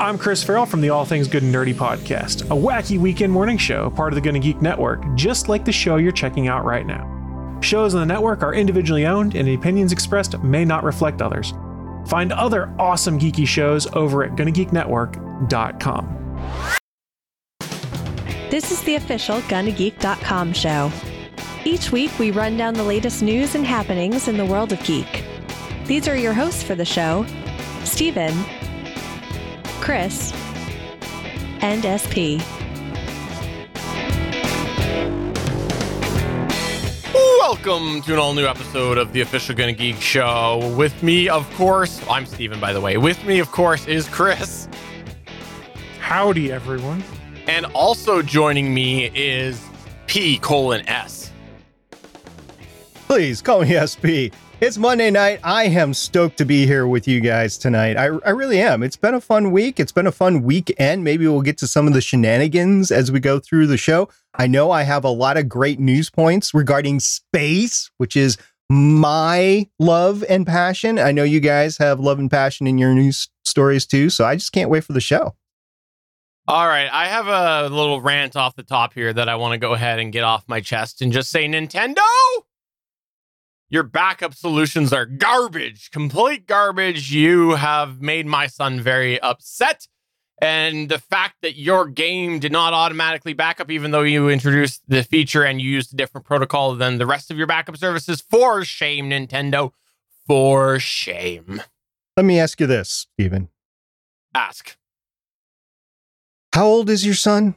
I'm Chris Farrell from the All Things Good and Nerdy podcast, a wacky weekend morning show, part of the Gonna Geek Network, just like the show you're checking out right now. Shows on the network are individually owned, and the opinions expressed may not reflect others. Find other awesome geeky shows over at GonnaGeekNetwork.com. This is the official GonnaGeek.com show. Each week, we run down the latest news and happenings in the world of geek. These are your hosts for the show Stephen, Chris, and SP. Welcome to an all new episode of the official Gonna Geek Show. With me, of course, I'm Stephen, by the way. With me, of course, is Chris. Howdy, everyone. And also joining me is P colon S. Please call me SP. It's Monday night. I am stoked to be here with you guys tonight. I, I really am. It's been a fun week. It's been a fun weekend. Maybe we'll get to some of the shenanigans as we go through the show. I know I have a lot of great news points regarding space, which is my love and passion. I know you guys have love and passion in your news stories too. So I just can't wait for the show. All right, I have a little rant off the top here that I want to go ahead and get off my chest and just say Nintendo your backup solutions are garbage, complete garbage. You have made my son very upset. And the fact that your game did not automatically back up, even though you introduced the feature and you used a different protocol than the rest of your backup services, for shame, Nintendo. For shame. Let me ask you this, Stephen. Ask. How old is your son?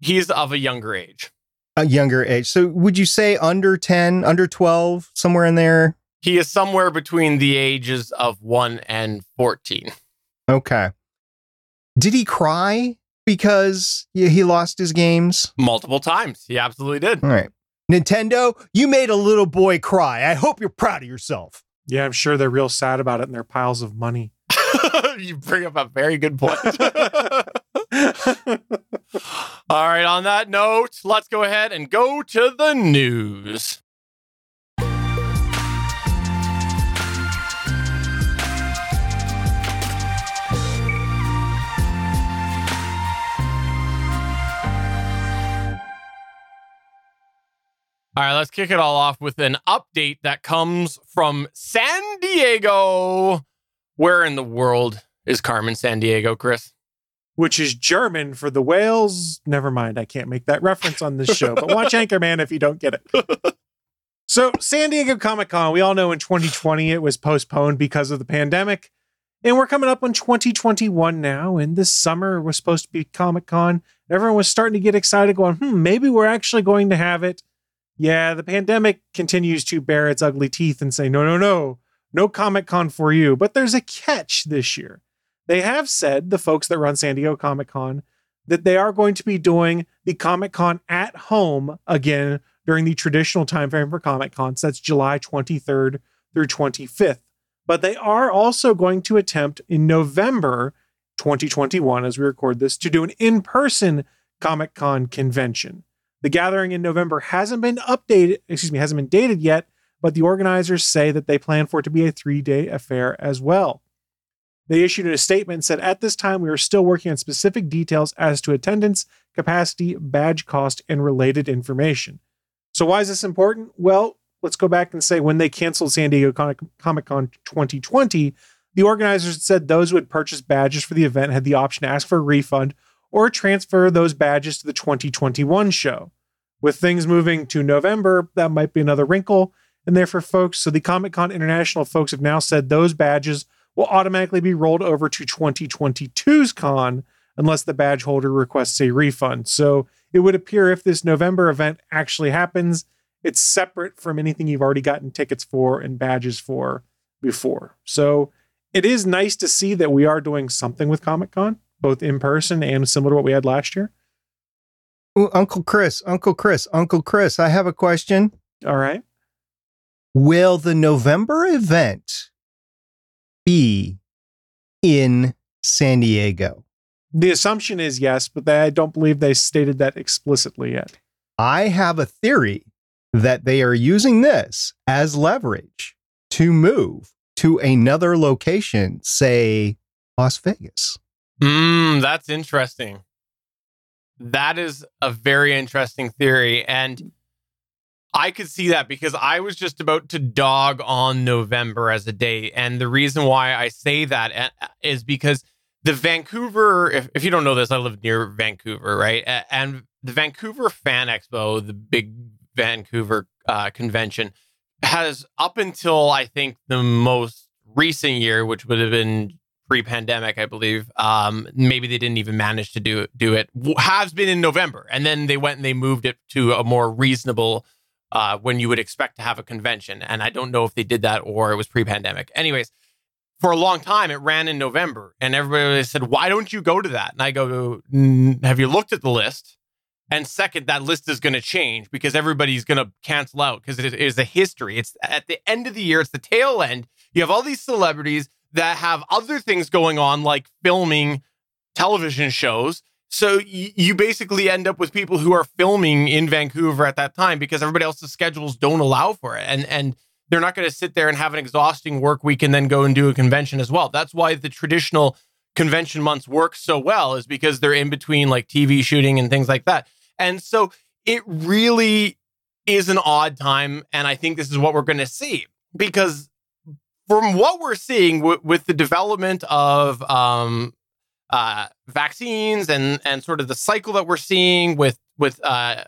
He's of a younger age a younger age. So would you say under 10, under 12, somewhere in there? He is somewhere between the ages of 1 and 14. Okay. Did he cry because he lost his games? Multiple times. He absolutely did. All right. Nintendo, you made a little boy cry. I hope you're proud of yourself. Yeah, I'm sure they're real sad about it in their piles of money. you bring up a very good point. All right, on that note, let's go ahead and go to the news. All right, let's kick it all off with an update that comes from San Diego. Where in the world is Carmen Sandiego, Chris? which is German for the whales. Never mind, I can't make that reference on this show, but watch Anchorman if you don't get it. So, San Diego Comic Con, we all know in 2020 it was postponed because of the pandemic. And we're coming up on 2021 now. And this summer was supposed to be Comic Con. Everyone was starting to get excited, going, hmm, maybe we're actually going to have it. Yeah, the pandemic continues to bare its ugly teeth and say, no, no, no, no Comic Con for you. But there's a catch this year. They have said, the folks that run San Diego Comic Con, that they are going to be doing the Comic Con at home again during the traditional time frame for Comic Con. So that's July 23rd through 25th. But they are also going to attempt in November 2021, as we record this, to do an in person Comic Con convention. The gathering in November hasn't been updated, excuse me, hasn't been dated yet, but the organizers say that they plan for it to be a three day affair as well. They issued a statement and said, At this time, we are still working on specific details as to attendance, capacity, badge cost, and related information. So, why is this important? Well, let's go back and say when they canceled San Diego Comic Con 2020, the organizers said those who had purchased badges for the event had the option to ask for a refund or transfer those badges to the 2021 show. With things moving to November, that might be another wrinkle in there for folks. So, the Comic Con International folks have now said those badges will automatically be rolled over to 2022's con unless the badge holder requests a refund. So it would appear if this November event actually happens, it's separate from anything you've already gotten tickets for and badges for before. So it is nice to see that we are doing something with Comic Con, both in person and similar to what we had last year. Ooh, Uncle Chris, Uncle Chris, Uncle Chris, I have a question. All right. Will the November event be in San Diego? The assumption is yes, but I don't believe they stated that explicitly yet. I have a theory that they are using this as leverage to move to another location, say Las Vegas. Mm, that's interesting. That is a very interesting theory. And I could see that because I was just about to dog on November as a date. And the reason why I say that uh, because the Vancouver, if, if you don't know this, I live near Vancouver, right? And the Vancouver Fan Expo, the big Vancouver uh, convention, has up until I think the most recent year, which would have been pre-pandemic, I believe. Um, maybe they didn't even manage to do do it. Has been in November, and then they went and they moved it to a more reasonable uh, when you would expect to have a convention. And I don't know if they did that or it was pre-pandemic. Anyways, for a long time it ran in November, and everybody said, "Why don't you go to that?" And I go, "Have you looked at the list?" And second, that list is going to change because everybody's going to cancel out because it is a history. It's at the end of the year, it's the tail end. You have all these celebrities that have other things going on, like filming television shows. So y- you basically end up with people who are filming in Vancouver at that time because everybody else's schedules don't allow for it. And, and, they're not going to sit there and have an exhausting work week and then go and do a convention as well. That's why the traditional convention months work so well is because they're in between like TV shooting and things like that. And so it really is an odd time. And I think this is what we're going to see because from what we're seeing w- with the development of um, uh, vaccines and and sort of the cycle that we're seeing with with uh,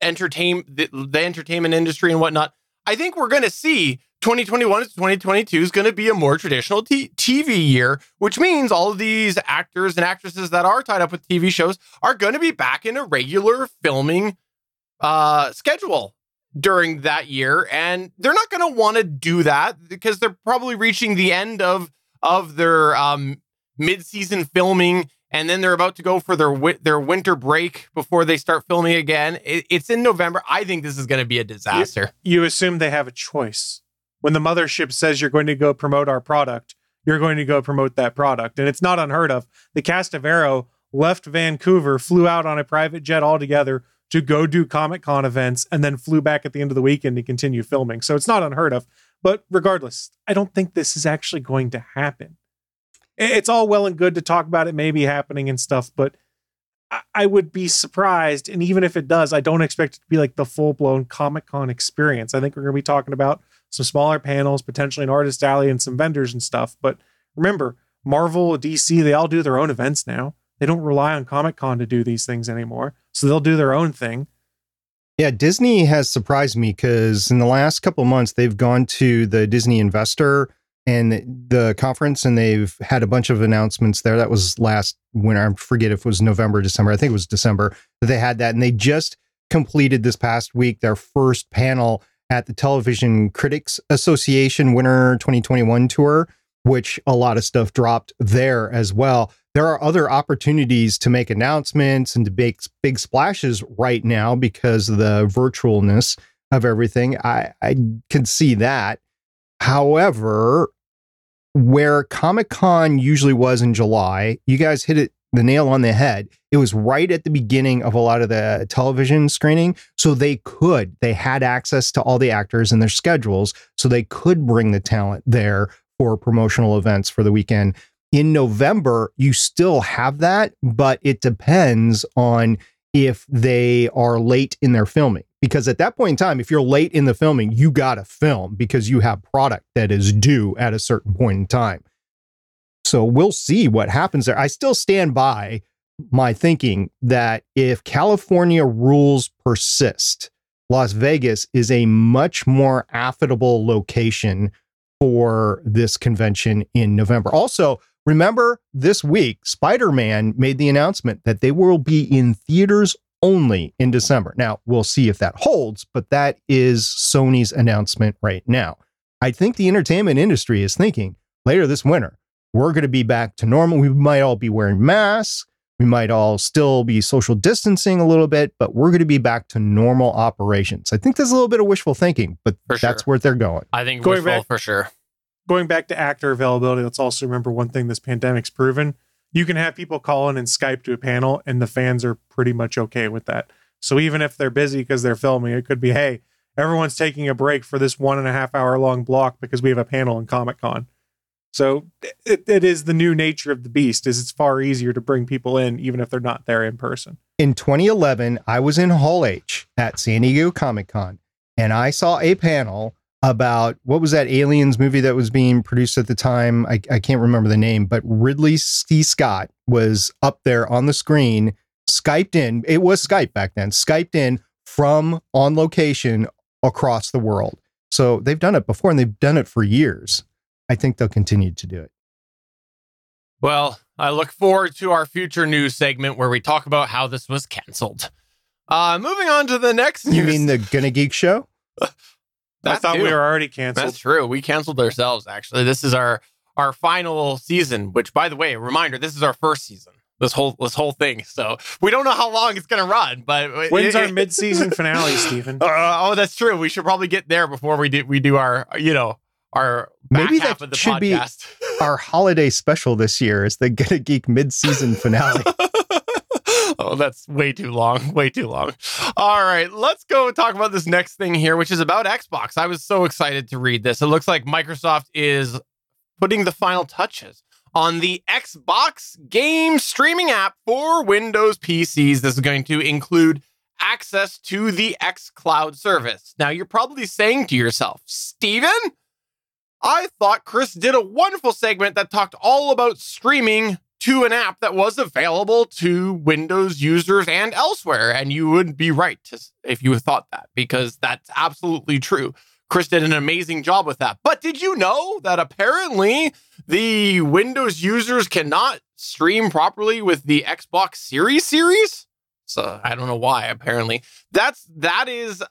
entertain the, the entertainment industry and whatnot, I think we're going to see 2021 to 2022 is going to be a more traditional t- TV year, which means all of these actors and actresses that are tied up with TV shows are going to be back in a regular filming uh, schedule during that year. And they're not going to want to do that because they're probably reaching the end of of their um mid-season filming and then they're about to go for their their winter break before they start filming again it, it's in November i think this is going to be a disaster you, you assume they have a choice when the mothership says you're going to go promote our product you're going to go promote that product and it's not unheard of the cast of arrow left vancouver flew out on a private jet altogether to go do Comic Con events and then flew back at the end of the weekend to continue filming. So it's not unheard of. But regardless, I don't think this is actually going to happen. It's all well and good to talk about it maybe happening and stuff, but I would be surprised. And even if it does, I don't expect it to be like the full blown Comic Con experience. I think we're going to be talking about some smaller panels, potentially an artist alley and some vendors and stuff. But remember, Marvel, DC, they all do their own events now. They don't rely on Comic Con to do these things anymore. So they'll do their own thing. Yeah, Disney has surprised me because in the last couple months, they've gone to the Disney Investor and the conference and they've had a bunch of announcements there. That was last winter. I forget if it was November, December. I think it was December that they had that. And they just completed this past week their first panel at the Television Critics Association Winter 2021 tour, which a lot of stuff dropped there as well there are other opportunities to make announcements and to make big splashes right now because of the virtualness of everything. I, I can see that. However, where Comic Con usually was in July, you guys hit it the nail on the head. It was right at the beginning of a lot of the television screening. So they could, they had access to all the actors and their schedules. So they could bring the talent there for promotional events for the weekend in November, you still have that, but it depends on if they are late in their filming. Because at that point in time, if you're late in the filming, you got to film because you have product that is due at a certain point in time. So we'll see what happens there. I still stand by my thinking that if California rules persist, Las Vegas is a much more affable location for this convention in November. Also, Remember, this week, Spider Man made the announcement that they will be in theaters only in December. Now, we'll see if that holds, but that is Sony's announcement right now. I think the entertainment industry is thinking later this winter, we're going to be back to normal. We might all be wearing masks. We might all still be social distancing a little bit, but we're going to be back to normal operations. I think there's a little bit of wishful thinking, but for that's sure. where they're going. I think going wishful back, for sure going back to actor availability, let's also remember one thing this pandemic's proven. You can have people call in and Skype to a panel, and the fans are pretty much okay with that. So even if they're busy because they're filming, it could be, hey, everyone's taking a break for this one and a half hour long block because we have a panel in Comic Con. So it, it is the new nature of the beast. Is it's far easier to bring people in even if they're not there in person. In 2011, I was in Hall H at San Diego Comic Con, and I saw a panel about what was that aliens movie that was being produced at the time? I, I can't remember the name but ridley c scott was up there on the screen skyped in it was skype back then skyped in from on location across the world. So they've done it before and they've done it for years. I think they'll continue to do it. Well, I look forward to our future news segment where we talk about how this was canceled. Uh, moving on to the next news. you mean the gonna geek show I thought too. we were already canceled. That's true. We canceled ourselves. Actually, this is our our final season. Which, by the way, a reminder: this is our first season. This whole this whole thing. So we don't know how long it's gonna run. But When's it- our it- mid-season finale, Stephen? Uh, oh, that's true. We should probably get there before we do we do our you know our back Maybe half that of the should be- our holiday special this year is the gonna geek mid-season finale oh, that's way too long. Way too long. All right, let's go talk about this next thing here, which is about Xbox. I was so excited to read this. It looks like Microsoft is putting the final touches on the Xbox game streaming app for Windows PCs. This is going to include access to the xCloud service. Now, you're probably saying to yourself, Stephen, I thought Chris did a wonderful segment that talked all about streaming to an app that was available to Windows users and elsewhere. And you would be right to, if you thought that, because that's absolutely true. Chris did an amazing job with that. But did you know that apparently the Windows users cannot stream properly with the Xbox Series series? So I don't know why, apparently. That's that is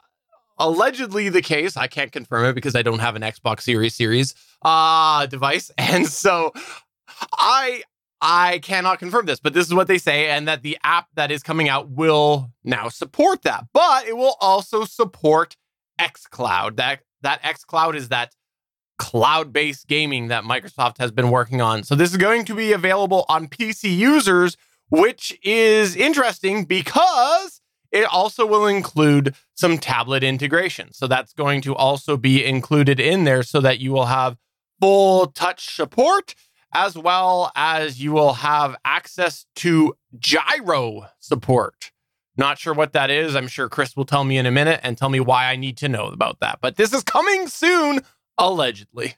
allegedly the case. I can't confirm it because I don't have an Xbox Series series uh device. And so I I cannot confirm this, but this is what they say and that the app that is coming out will now support that. But it will also support xCloud. That that xCloud is that cloud-based gaming that Microsoft has been working on. So this is going to be available on PC users, which is interesting because it also will include some tablet integration. So that's going to also be included in there so that you will have full touch support as well as you will have access to gyro support. Not sure what that is. I'm sure Chris will tell me in a minute and tell me why I need to know about that. But this is coming soon, allegedly.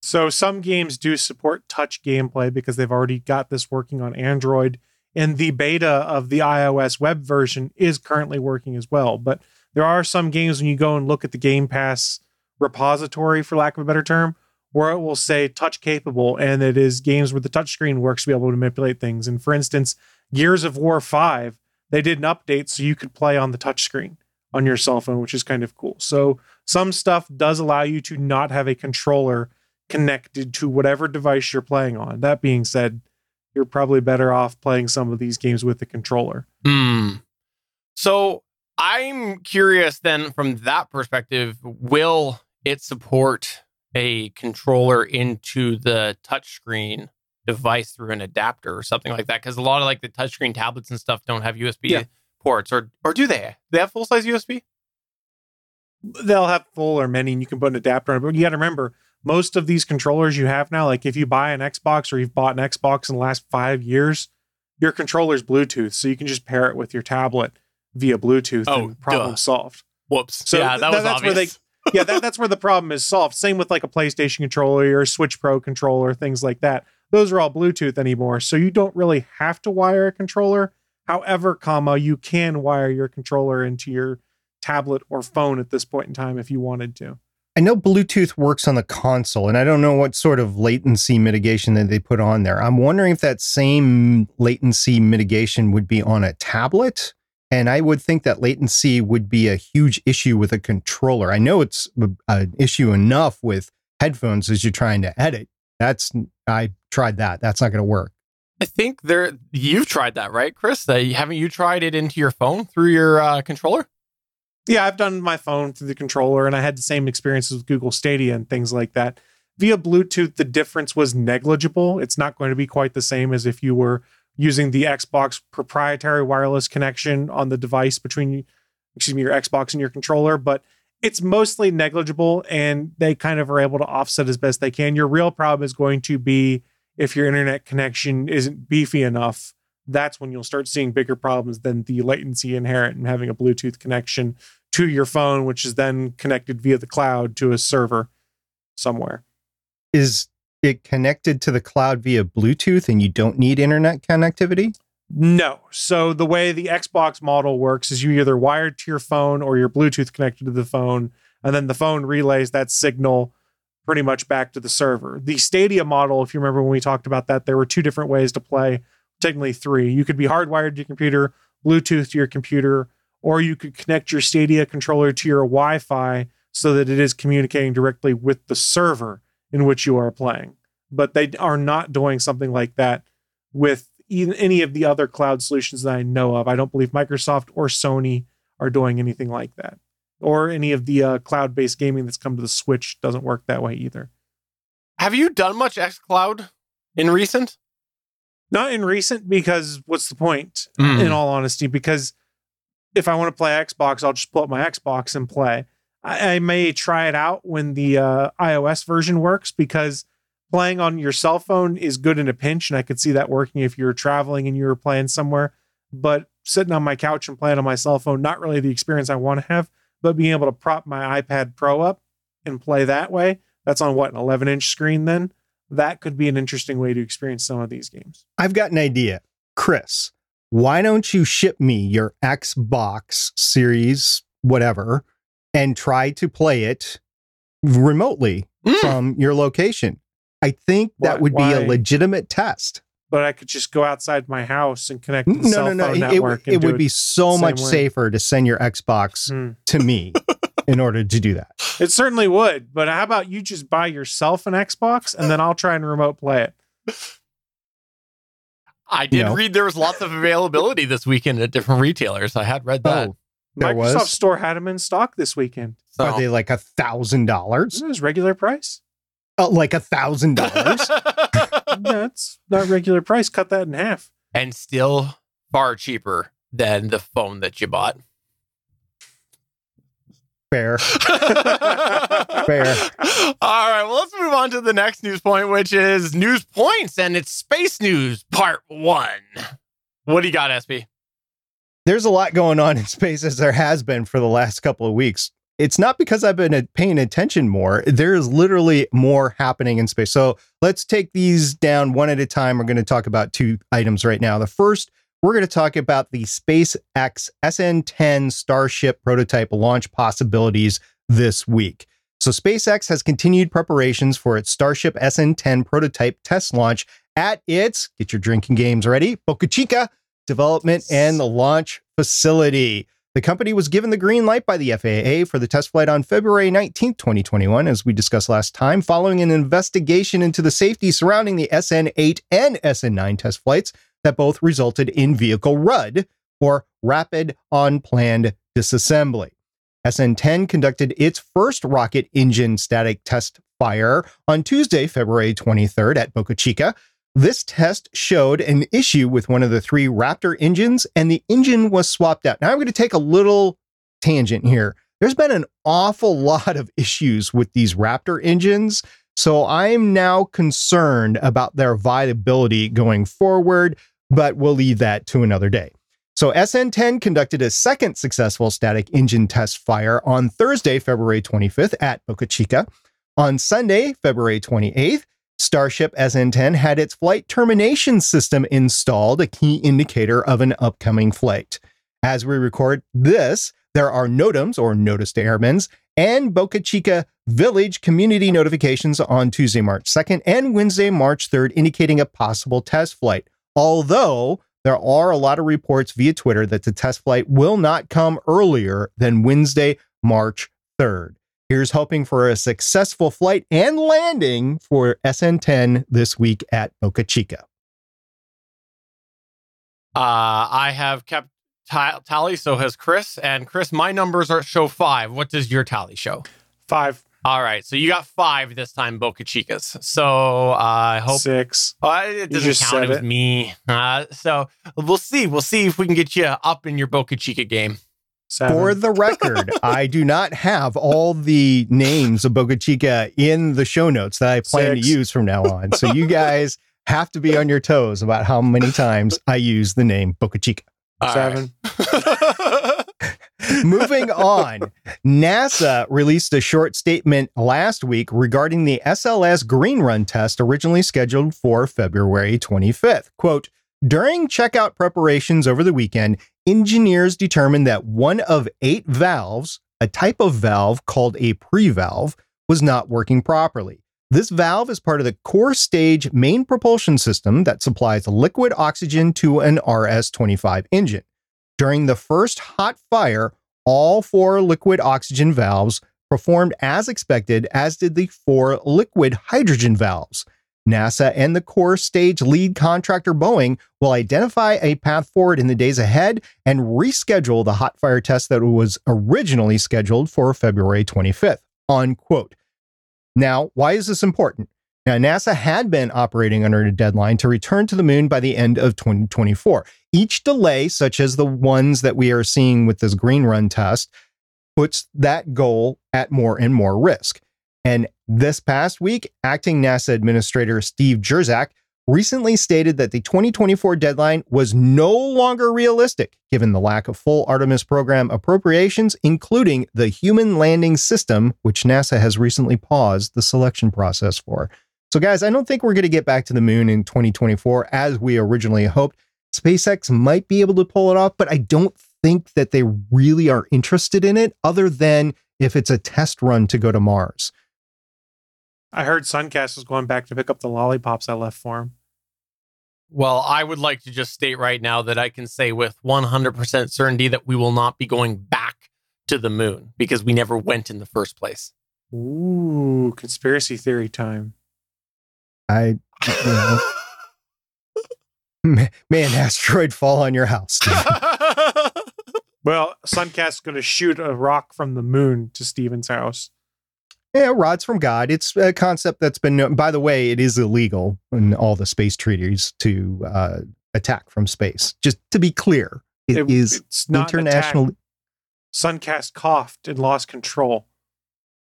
So some games do support touch gameplay because they've already got this working on Android. And the beta of the iOS web version is currently working as well. But there are some games when you go and look at the Game Pass repository, for lack of a better term, where it will say touch capable, and it is games where the touchscreen works to be able to manipulate things. And for instance, Gears of War 5, they did an update so you could play on the touchscreen on your cell phone, which is kind of cool. So some stuff does allow you to not have a controller connected to whatever device you're playing on. That being said, you're probably better off playing some of these games with the controller. Hmm. So I'm curious then from that perspective, will it support a controller into the touchscreen device through an adapter or something like that? Because a lot of like the touchscreen tablets and stuff don't have USB Yeah. ports, or or do they? They have full size USB? They'll have full or many, and you can put an adapter on. But you got to remember, most of these controllers you have now, like if you buy an Xbox or you've bought an Xbox in the last five years, your controller's Bluetooth, so you can just pair it with your tablet via Bluetooth Oh, and problem duh. solved. Whoops. So yeah, that th- was that's where obvious. they- yeah, that, that's where the problem is solved. Same with like a PlayStation controller or Switch Pro controller, things like that. Those are all Bluetooth anymore, so you don't really have to wire a controller. However, comma, you can wire your controller into your tablet or phone at this point in time if you wanted to. I know Bluetooth works on the console, and I don't know what sort of latency mitigation that they put on there. I'm wondering if that same latency mitigation would be on a tablet. And I would think that latency would be a huge issue with a controller. I know it's an issue enough with headphones as you're trying to edit. That's I tried that. That's not going to work. I think there you've tried that, right, Chris? Haven't you tried it into your phone through your uh, controller? Yeah, I've done my phone through the controller, and I had the same experiences with Google Stadia and things like that. Via Bluetooth, the difference was negligible. It's not going to be quite the same as if you were using the Xbox proprietary wireless connection on the device between, excuse me, your Xbox and your controller. But it's mostly negligible and they kind of are able to offset as best they can. Your real problem is going to be if your internet connection isn't beefy enough. That's when you'll start seeing bigger problems than the latency inherent in having a Bluetooth connection to your phone, which is then connected via the cloud to a server somewhere. Is it connected to the cloud via Bluetooth and you don't need internet connectivity? No. So the way the Xbox model works is you either wired to your phone or your Bluetooth connected to the phone, and then the phone relays that signal pretty much back to the server. The Stadia model, if you remember when we talked about that, there were two different ways to play, technically three. You could be hardwired to your computer, Bluetooth to your computer, or you could connect your Stadia controller to your Wi Fi so that it is communicating directly with the server in which you are playing. But they are not doing something like that with even any of the other cloud solutions that I know of. I don't believe Microsoft or Sony are doing anything like that. Or any of the uh, cloud based gaming that's come to the Switch doesn't work that way either. Have you done much xCloud in recent? Not in recent, because what's the point, Mm. in all honesty? Because if I want to play Xbox, I'll just pull up my Xbox and play. I, I may try it out when the uh, iOS version works because playing on your cell phone is good in a pinch. And I could see that working if you're traveling and you were playing somewhere. But sitting on my couch and playing on my cell phone, not really the experience I want to have, but being able to prop my iPad Pro up and play that way. That's on what, an 11 inch screen then? That could be an interesting way to experience some of these games. I've got an idea. Chris, why don't you ship me your Xbox series, whatever, and try to play it remotely Mm. from your location? I think that Why- would be a legitimate test. but I could just go outside my house and connect to the No, cell no, no. phone It, it, and it do would be so much way. safer to send your Xbox Hmm. to me in order to do that. It certainly would. But how about you just buy yourself an Xbox and then I'll try and remote play it. I did know. read there was lots of availability this weekend at different retailers. I had read that. Oh, there Microsoft was. Store had them in stock this weekend. So. Are they like a thousand dollars? Isn't regular price? Uh, like a thousand dollars? That's not regular price. Cut that in half. and still far cheaper than the phone that you bought. Fair. Fair. Fair. All right, well, let's move on to the next news point, which is news points, and it's space news part one. What do you got, SP? There's a lot going on in space as there has been for the last couple of weeks. It's not because I've been uh, paying attention more. There is literally more happening in space. So let's take these down one at a time. We're going to talk about two items right now. The first, we're going to talk about the SpaceX SN 10 Starship prototype launch possibilities this week. So, SpaceX has continued preparations for its Starship SN 10 prototype test launch at its, get your drinking games ready, Boca Chica development and the launch facility. The company was given the green light by the FAA for the test flight on February 19, 2021, as we discussed last time, following an investigation into the safety surrounding the SN 8 and SN 9 test flights that both resulted in vehicle RUD, or rapid unplanned disassembly. SN 10 conducted its first rocket engine static test fire on Tuesday, February 23rd at Boca Chica. This test showed an issue with one of the three Raptor engines, and the engine was swapped out. Now, I'm going to take a little tangent here. There's been an awful lot of issues with these Raptor engines. So I'm now concerned about their viability going forward, but we'll leave that to another day. So SN10 conducted a second successful static engine test fire on Thursday, February 25th at Boca Chica. On Sunday, February 28th, Starship SN10 had its flight termination system installed, a key indicator of an upcoming flight. As we record this, there are NOTAMs or notice to airmen's and Boca Chica Village community notifications on Tuesday, March 2nd and Wednesday, March 3rd, indicating a possible test flight. Although there are a lot of reports via Twitter that the test flight will not come earlier than Wednesday, March 3rd. Here's hoping for a successful flight and landing for SN10 this week at Boca Chica. Uh, I have kept ta- tally, so has Chris. And Chris, my numbers are show five. What does your tally show? Five, All right, so you got five this time, Boca Chicas. So uh, I hope six. uh, it doesn't just count. said It was it. me. Uh, so we'll see. We'll see if we can get you up in your Boca Chica game. Seven. For the record, I do not have all the names of Boca Chica in the show notes that I plan Six. to use from now on. So you guys have to be on your toes about how many times I use the name Boca Chica. All Seven. right. Moving on, NASA released a short statement last week regarding the SLS Green Run test originally scheduled for February 25th. Quote, during checkout preparations over the weekend, engineers determined that one of eight valves, a type of valve called a pre-valve, was not working properly. This valve is part of the core stage main propulsion system that supplies liquid oxygen to an RS 25 engine. During the first hot fire, all four liquid oxygen valves performed as expected, as did the four liquid hydrogen valves. NASA and the core stage lead contractor Boeing will identify a path forward in the days ahead and reschedule the hot fire test that was originally scheduled for February 25th. Unquote. Now, why is this important? Now, NASA had been operating under a deadline to return to the moon by the end of 2024. Each delay, such as the ones that we are seeing with this green run test, puts that goal at more and more risk. And this past week, acting NASA Administrator Steve Jurczyk recently stated that the 2024 deadline was no longer realistic given the lack of full Artemis program appropriations, including the human landing system, which NASA has recently paused the selection process for. So, guys, I don't think we're going to get back to the moon in 2024 as we originally hoped. SpaceX might be able to pull it off, but I don't think that they really are interested in it, other than if it's a test run to go to Mars. I heard Suncast was going back to pick up the lollipops I left for him. Well, I would like to just state right now that I can say with 100% certainty that we will not be going back to the moon because we never went in the first place. Ooh, conspiracy theory time. I, you know, may an asteroid fall on your house. Well, Suncast's going to shoot a rock from the moon to Stephen's house. Yeah, rods from God. It's a concept that's been known. By the way, it is illegal in all the space treaties to uh, attack from space. Just to be clear, it It- is it's not international. attack. Suncast coughed and lost control.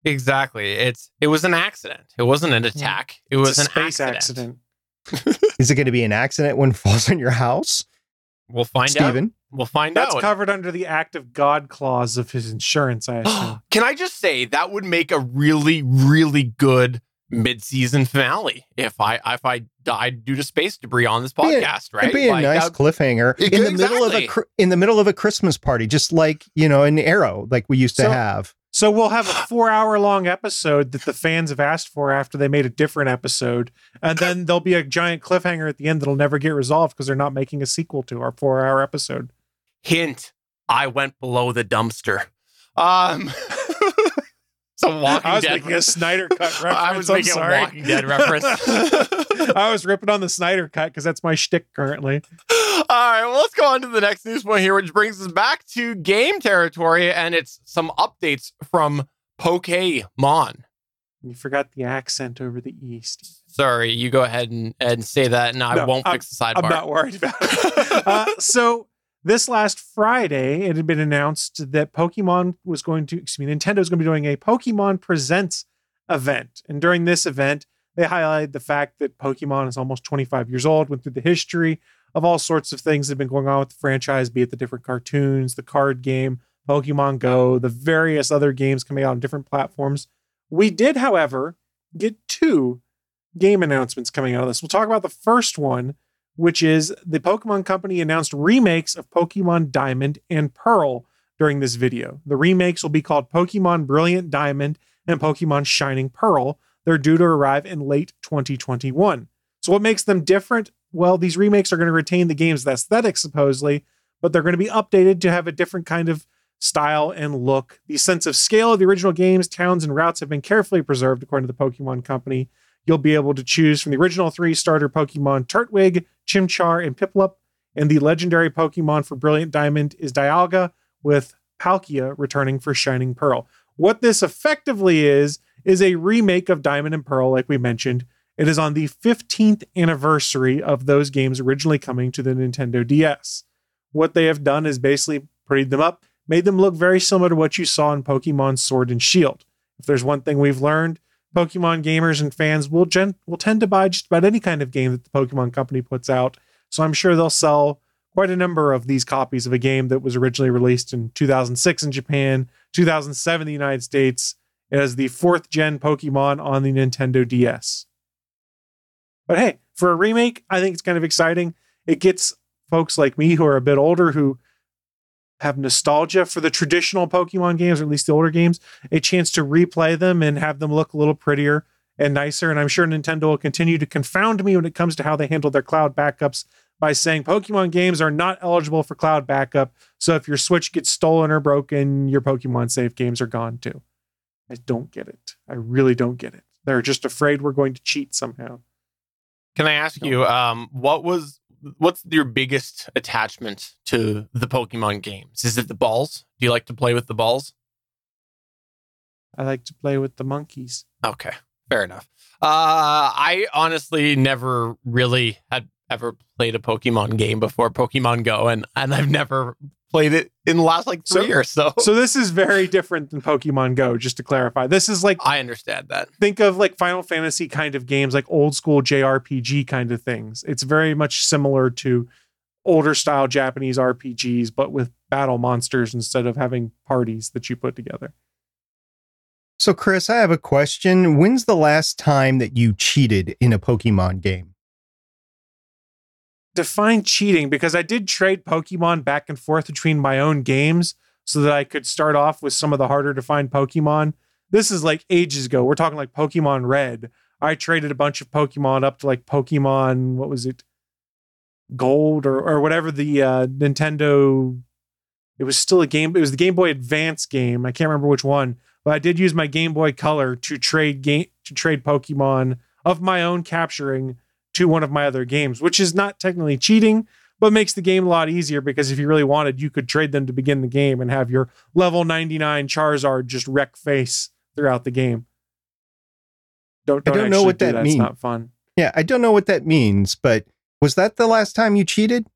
exactly. It's it was an accident. It wasn't an attack. It was a an space accident. accident. Is it going to be an accident when it falls on your house, We'll find out. We'll find That's out. That's covered under the act of God clause of his insurance, I assume. Can I just say that would make a really, really good mid-season finale if I if I died due to space debris on this Be a- podcast, right? It'd be a Like, nice that- cliffhanger It- in the middle of a in the middle of a Christmas party, just like you know an arrow, like we used to have. So we'll have a four hour long episode that the fans have asked for after they made a different episode. And then there'll be a giant cliffhanger at the end that'll never get resolved because they're not making a sequel to our four hour episode. hint. I went below the dumpster. Um, so Walking I was Dead. making a Snyder Cut reference. I was I'm making a. Walking Dead reference. I was ripping on the Snyder Cut because that's my shtick currently. All right, well, let's go on to the next news point here, which brings us back to game territory, and it's some updates from Pokemon. You forgot the accent over the east. Sorry, you go ahead and, and say that, and I No, won't I'm- fix the sidebar. I'm not worried about it. uh, so this last Friday, it had been announced that Pokemon was going to, excuse me, Nintendo is going to be doing a Pokemon Presents event. And during this event, they highlighted the fact that Pokemon is almost 25 years old, went through the history of all sorts of things that have been going on with the franchise, be it the different cartoons, the card game, Pokemon Go, the various other games coming out on different platforms. We did, however, get two game announcements coming out of this. We'll talk about the first one, which is the Pokemon Company announced remakes of Pokemon Diamond and Pearl during this video. The remakes will be called Pokemon Brilliant Diamond and Pokemon Shining Pearl. They're due to arrive in late 2021. So, what makes them different? Well, these remakes are going to retain the game's aesthetic, supposedly, but they're going to be updated to have a different kind of style and look. The sense of scale of the original games, towns, and routes have been carefully preserved, according to the Pokemon Company. You'll be able to choose from the original three starter Pokemon Turtwig, Chimchar, and Piplup. And the legendary Pokemon for Brilliant Diamond is Dialga, with Palkia returning for Shining Pearl. What this effectively is, is a remake of Diamond and Pearl, like we mentioned. It is on the 15th anniversary of those games originally coming to the Nintendo DS. What they have done is basically prettied them up, made them look very similar to what you saw in Pokemon Sword and Shield. If there's one thing we've learned, Pokemon gamers and fans will gen- will tend to buy just about any kind of game that the Pokemon company puts out. So I'm sure they'll sell quite a number of these copies of a game that was originally released in 2006 in Japan, 2007 in the United States, as the fourth gen Pokemon on the Nintendo DS. But hey, for a remake, I think it's kind of exciting. It gets folks like me who are a bit older who have nostalgia for the traditional Pokemon games, or at least the older games, a chance to replay them and have them look a little prettier and nicer. And I'm sure Nintendo will continue to confound me when it comes to how they handle their cloud backups by saying Pokemon games are not eligible for cloud backup. So if your Switch gets stolen or broken, your Pokemon save games are gone too. I don't get it. I really don't get it. They're just afraid we're going to cheat somehow. Can I ask you, um, what was what's your biggest attachment to the Pokemon games? Is it the balls? Do you like to play with the balls? I like to play with the monkeys. Okay, fair enough. Uh, I honestly never really had ever played a Pokemon game before Pokemon Go, and and I've never played it in the last like three So- years. So, So this is very different than Pokemon Go, just to clarify. This is like I understand that. think of like Final Fantasy kind of games, like old school JRPG kind of things. It's very much similar to older style Japanese RPGs, but with battle monsters instead of having parties that you put together. So, Chris, I have a question. When's the last time that you cheated in a Pokemon game? Define cheating because I did trade Pokemon back and forth between my own games so that I could start off with some of the harder to find Pokemon. This is like ages ago. We're talking like Pokemon Red. I traded a bunch of Pokemon up to like Pokemon, what was it? Gold or or whatever the uh Nintendo it was still a game, it was the Game Boy Advance game. I can't remember which one, but I did use my Game Boy Color to trade game to trade Pokemon of my own capturing to one of my other games, which is not technically cheating, but makes the game a lot easier because if you really wanted, you could trade them to begin the game and have your level 99 Charizard just wreck face throughout the game. Don't, I don't, don't know what do that It's means. not fun. Yeah, I don't know what that means, but was that the last time you cheated?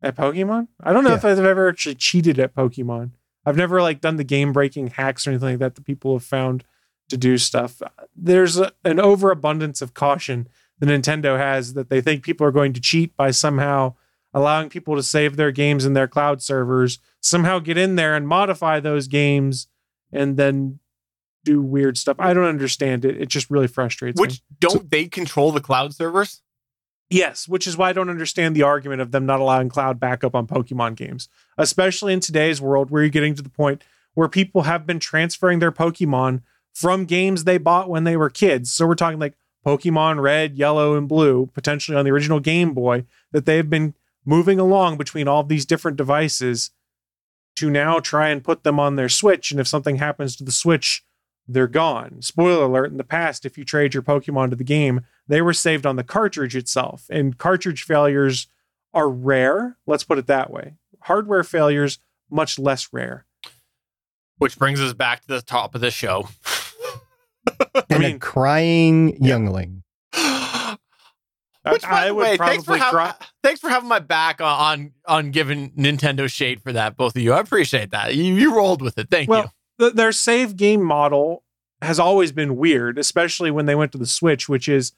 At Pokemon? I don't know Yeah. if I've ever actually cheated at Pokemon. I've never like done the game breaking hacks or anything like that that people have found to do stuff. There's a, an overabundance of caution that Nintendo has that they think people are going to cheat by somehow allowing people to save their games in their cloud servers, somehow get in there and modify those games and then do weird stuff. I don't understand it. It just really frustrates me. Which don't they control the cloud servers? Yes, which is why I don't understand the argument of them not allowing cloud backup on Pokemon games, especially in today's world where you're getting to the point where people have been transferring their Pokemon from games they bought when they were kids. So we're talking like Pokemon Red, Yellow, and Blue, potentially on the original Game Boy, that they've been moving along between all these different devices to now try and put them on their Switch. And if something happens to the Switch, they're gone. Spoiler alert in the past, if you trade your Pokemon to the game, they were saved on the cartridge itself. And cartridge failures are rare. Let's put it that way. Hardware failures, much less rare. Which brings us back to the top of the show. And mean- a crying youngling. Which, by I the way, thanks for, probably having, cry- thanks for having my back on, on on giving Nintendo shade for that, both of you. I appreciate that. You, you rolled with it. Thank you. Well, th- their save game model has always been weird, especially when they went to the Switch, which is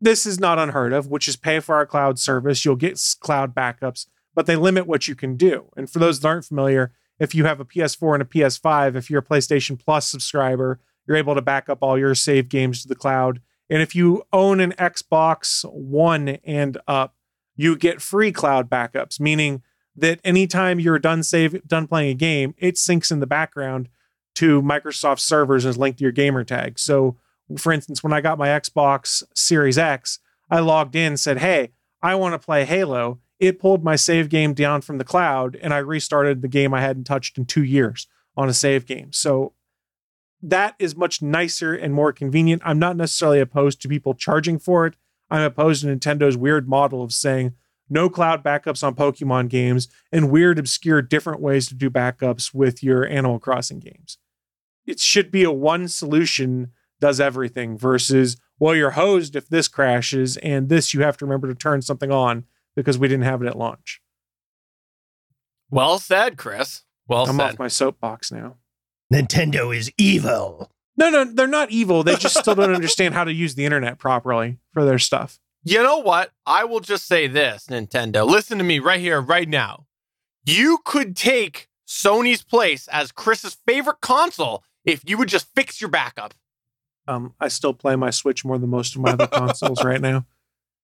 this is not unheard of, which is pay for our cloud service. You'll get cloud backups, but they limit what you can do. And for those that aren't familiar, if you have a PS4 and a PS5, if you're a PlayStation Plus subscriber, you're able to back up all your save games to the cloud. And if you own an Xbox One and up, you get free cloud backups, meaning that anytime you're done save done playing a game, it syncs in the background to Microsoft servers and is linked to your gamer tag. So, for instance, when I got my Xbox Series X, I logged in, said, "Hey, I want to play Halo." It pulled my save game down from the cloud, and I restarted the game I hadn't touched in two years on a save game. So that is much nicer and more convenient. I'm not necessarily opposed to people charging for it. I'm opposed to Nintendo's weird model of saying no cloud backups on Pokemon games and weird, obscure, different ways to do backups with your Animal Crossing games. It should be a one solution does everything versus, well, you're hosed if this crashes, and this you have to remember to turn something on because we didn't have it at launch. well said, Chris. Well I'm said. off my soapbox now. Nintendo is evil. No, no, they're not evil. They just still don't understand how to use the internet properly for their stuff. You know what? I will just say this, Nintendo. Listen to me right here, right now. You could take Sony's place as Chris's favorite console if you would just fix your backup. Um, I still play my Switch more than most of my other consoles right now.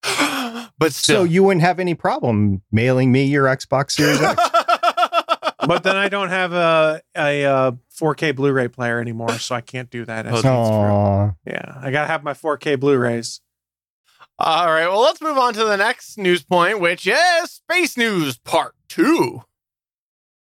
but So still. you wouldn't have any problem mailing me your Xbox Series X. But then I don't have a a, uh 4K Blu-ray player anymore, so I can't do that. Oh, As, that's yeah, I gotta have my 4K Blu-rays. All right, well, let's move on to the next news point, which is Space News Part 2.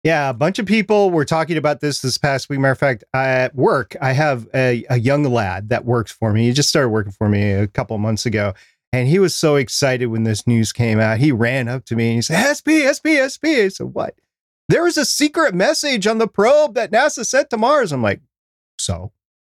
Yeah, a bunch of people were talking about this this past week. Matter of fact, I, at work, I have a, a young lad that works for me. He just started working for me a couple of months ago. And he was so excited when this news came out. He ran up to me and he said, SP, SP, SP. I said, What? There was a secret message on the probe that NASA sent to Mars. I'm like, So?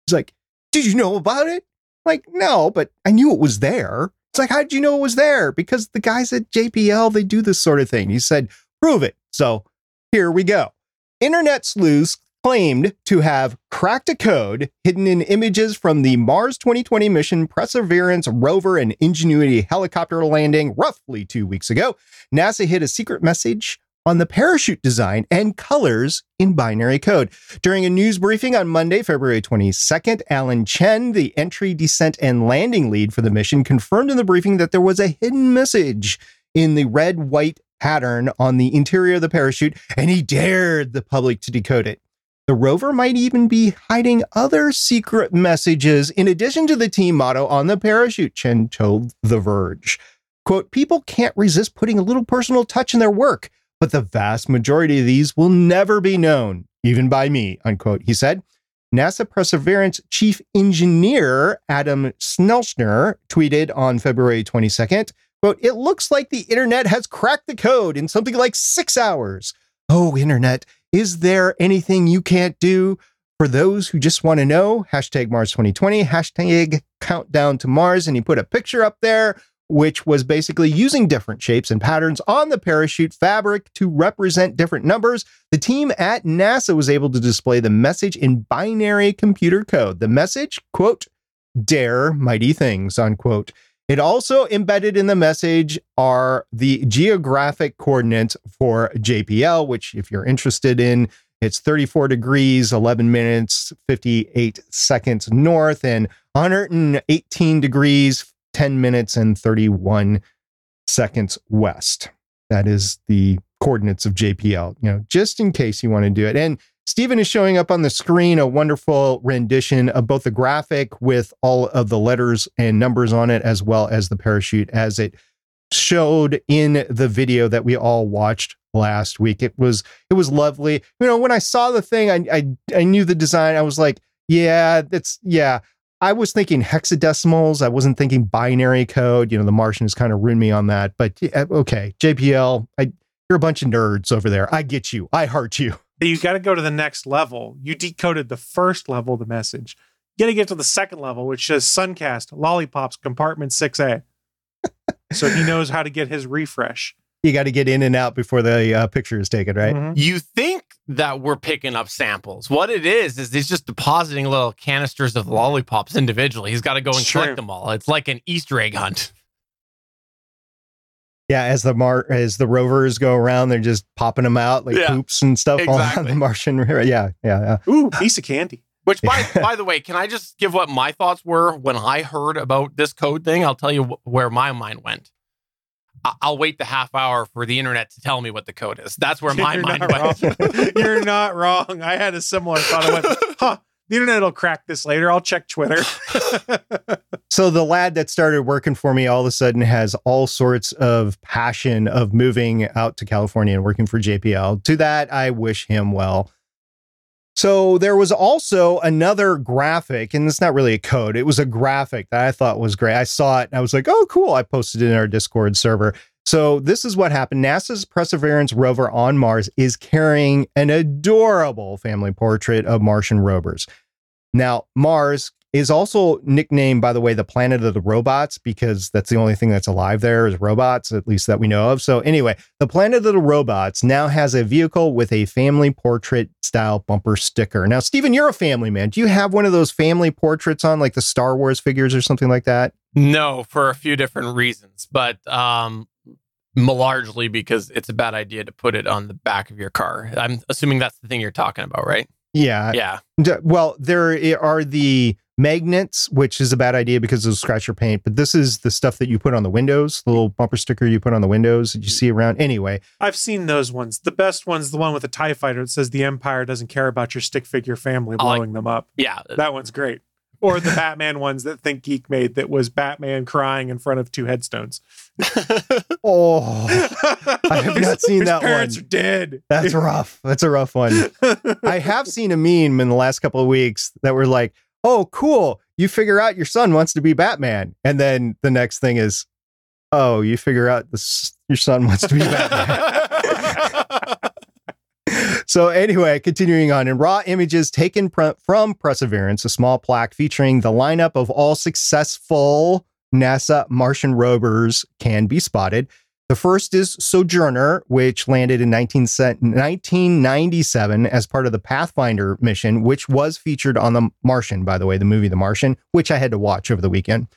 He's like, Did you know about it? I'm like, no, but I knew it was there. It's like, how did you know it was there? Because the guys at JPL, they do this sort of thing. He said, Prove it. So here we go. Internet sleuths claimed to have cracked a code hidden in images from the Mars 2020 mission Perseverance rover and Ingenuity helicopter landing roughly two weeks ago. NASA hid a secret message on the parachute design and colors in binary code. During a news briefing on Monday, February 22nd, Allen Chen, the entry, descent, and landing lead for the mission, confirmed in the briefing that there was a hidden message in the red white pattern on the interior of the parachute, and he dared the public to decode it. The rover might even be hiding other secret messages in addition to the team motto on the parachute, Chen told The Verge. Quote, people can't resist putting a little personal touch in their work, but the vast majority of these will never be known, even by me, unquote, he said. NASA Perseverance Chief Engineer Adam Steltzner tweeted on February 22nd, quote, it looks like the internet has cracked the code in something like six hours. Oh, internet, is there anything you can't do? For those who just want to know, hashtag Mars 2020, hashtag countdown to Mars. And he put a picture up there, which was basically using different shapes and patterns on the parachute fabric to represent different numbers. The team at NASA was able to display the message in binary computer code. The message, quote, dare mighty things, unquote. It also embedded in the message are the geographic coordinates for JPL, which, if you're interested in, it's 34 degrees, 11 minutes, 58 seconds north, and 118 degrees, 10 minutes, and 31 seconds west. That is the coordinates of JPL, you know, just in case you want to do it. And Stephen is showing up on the screen a wonderful rendition of both the graphic with all of the letters and numbers on it, as well as the parachute as it showed in the video that we all watched last week. It was it was lovely. You know, when I saw the thing, I I, I knew the design. I was like, yeah, that's yeah. I was thinking hexadecimals. I wasn't thinking binary code. You know, the Martians kind of ruined me on that. But okay, JPL, I, you're a bunch of nerds over there. I get you. I heart you. You got to go to the next level. You decoded the first level of the message. You got to get to the second level, which says Suncast, Lollipops, Compartment 6A. so he knows how to get his refresh. You got to get in and out before the uh, picture is taken, right? Mhm. You think that we're picking up samples. What it is, is he's just depositing little canisters of lollipops individually. He's got to go and Sure. collect them all. It's like an Easter egg hunt. Yeah, as the mar as the rovers go around, they're just popping them out like Yeah, poops and stuff all on the Martian. Yeah, yeah, yeah. Ooh, piece of candy. Which, by by the way, can I just give what my thoughts were when I heard about this code thing? I'll tell you wh- where my mind went. I- I'll wait the half hour for the internet to tell me what the code is. That's where my You're mind went. wrong. You're not wrong. I had a similar thought. I went, huh, the internet will crack this later. I'll check Twitter. So the lad that started working for me all of a sudden has all sorts of passion of moving out to California and working for JPL. To that, I wish him well. So there was also another graphic, and it's not really a code. It was a graphic that I thought was great. I saw it and I was like, oh, cool. I posted it in our Discord server. So this is what happened. NASA's Perseverance rover on Mars is carrying an adorable family portrait of Martian rovers. Now, Mars is also nicknamed, by the way, the planet of the robots because that's the only thing that's alive there is robots, at least that we know of. So, anyway, the planet of the robots now has a vehicle with a family portrait style bumper sticker. Now, Stephen, you're a family man. Do you have one of those family portraits on, like the Star Wars figures or something like that? No, for a few different reasons, but um, largely because it's a bad idea to put it on the back of your car. I'm assuming that's the thing you're talking about, right? Yeah. Yeah. Well, there are the magnets, which is a bad idea because it'll scratch your paint. But this is the stuff that you put on the windows, the little bumper sticker you put on the windows that you see around. Anyway, I've seen those ones. The best one's the one with the TIE fighter that says the Empire doesn't care about your stick figure family I like- blowing them up. Yeah. That one's great. Or the Batman ones that Think Geek made that was Batman crying in front of two headstones. oh, I have not seen His that parents one. are dead. That's rough. That's a rough one. I have seen a meme in the last couple of weeks that were like, "Oh, cool! You figure out your son wants to be Batman," and then the next thing is, "Oh, you figure out this your son wants to be Batman." so anyway, continuing on in raw images taken pr- from Perseverance, a small plaque featuring the lineup of all successful NASA Martian rovers can be spotted. The first is Sojourner, which landed in 19 1997 as part of the Pathfinder mission, which was featured on The Martian, by the way, the movie The Martian, which I had to watch over the weekend.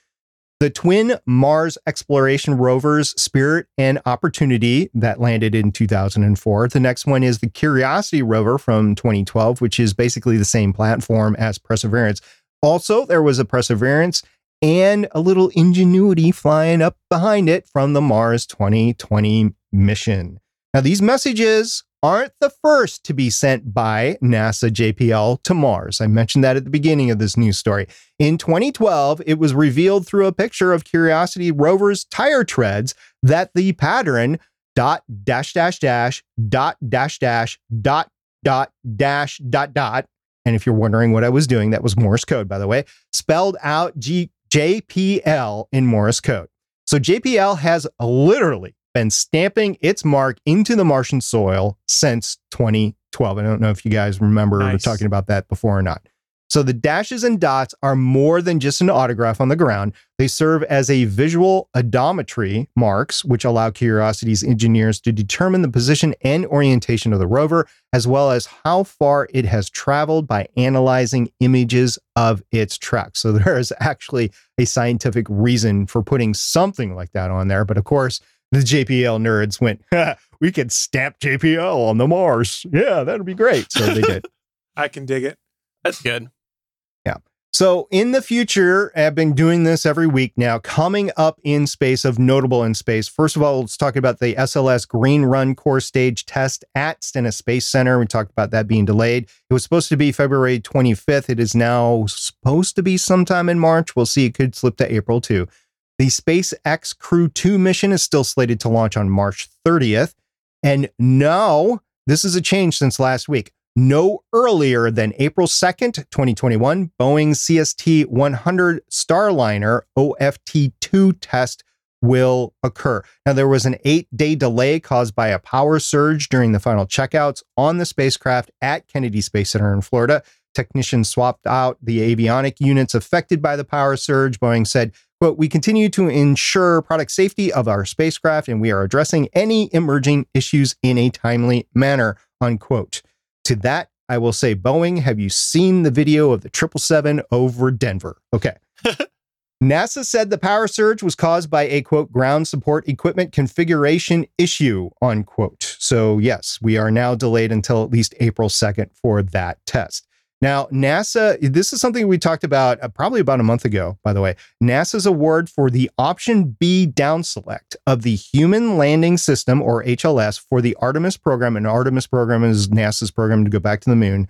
The twin Mars exploration rovers Spirit and Opportunity that landed in 2004. The next one is the Curiosity rover from 2012, which is basically the same platform as Perseverance. Also, there was a Perseverance and a little ingenuity flying up behind it from the Mars 2020 mission. Now, these messages aren't the first to be sent by NASA JPL to Mars. I mentioned that at the beginning of this news story. In 2012, it was revealed through a picture of Curiosity rover's tire treads that the pattern dot dash dash dash dot dash dash dot dot dash dot dot and if you're wondering what I was doing, that was Morse code, by the way, spelled out G- JPL in Morse code. So JPL has literally been stamping its mark into the Martian soil since 2012. I don't know if you guys remember Nice. talking about that before or not. So the dashes and dots are more than just an autograph on the ground. They serve as a visual odometry marks, which allow Curiosity's engineers to determine the position and orientation of the rover, as well as how far it has traveled by analyzing images of its track. So there is actually a scientific reason for putting something like that on there. But of course, the JPL nerds went, we could stamp JPL on the Mars. Yeah, that'd be great. So they did. I can dig it. That's good. So in the future, I've been doing this every week now, coming up in space of notable in space. First of all, let's talk about the SLS Green Run core stage test at Stennis Space Center. We talked about that being delayed. It was supposed to be February 25th. It is now supposed to be sometime in March. We'll see. It could slip to April too. The SpaceX Crew 2 mission is still slated to launch on March 30th. And no, this is a change since last week no earlier than April 2nd, 2021, Boeing CST 100 Starliner OFT 2 test will occur. Now, there was an eight day delay caused by a power surge during the final checkouts on the spacecraft at Kennedy Space Center in Florida. Technicians swapped out the avionic units affected by the power surge. Boeing said, quote, we continue to ensure product safety of our spacecraft and we are addressing any emerging issues in a timely manner, unquote. To that, I will say, Boeing, have you seen the video of the 777 over Denver? Okay. NASA said the power surge was caused by a quote ground support equipment configuration issue, unquote. So, yes, we are now delayed until at least April 2nd for that test. Now, NASA, this is something we talked about uh, probably about a month ago, by the way. NASA's award for the option B down select of the Human Landing System, or HLS, for the Artemis program, and Artemis program is NASA's program to go back to the moon,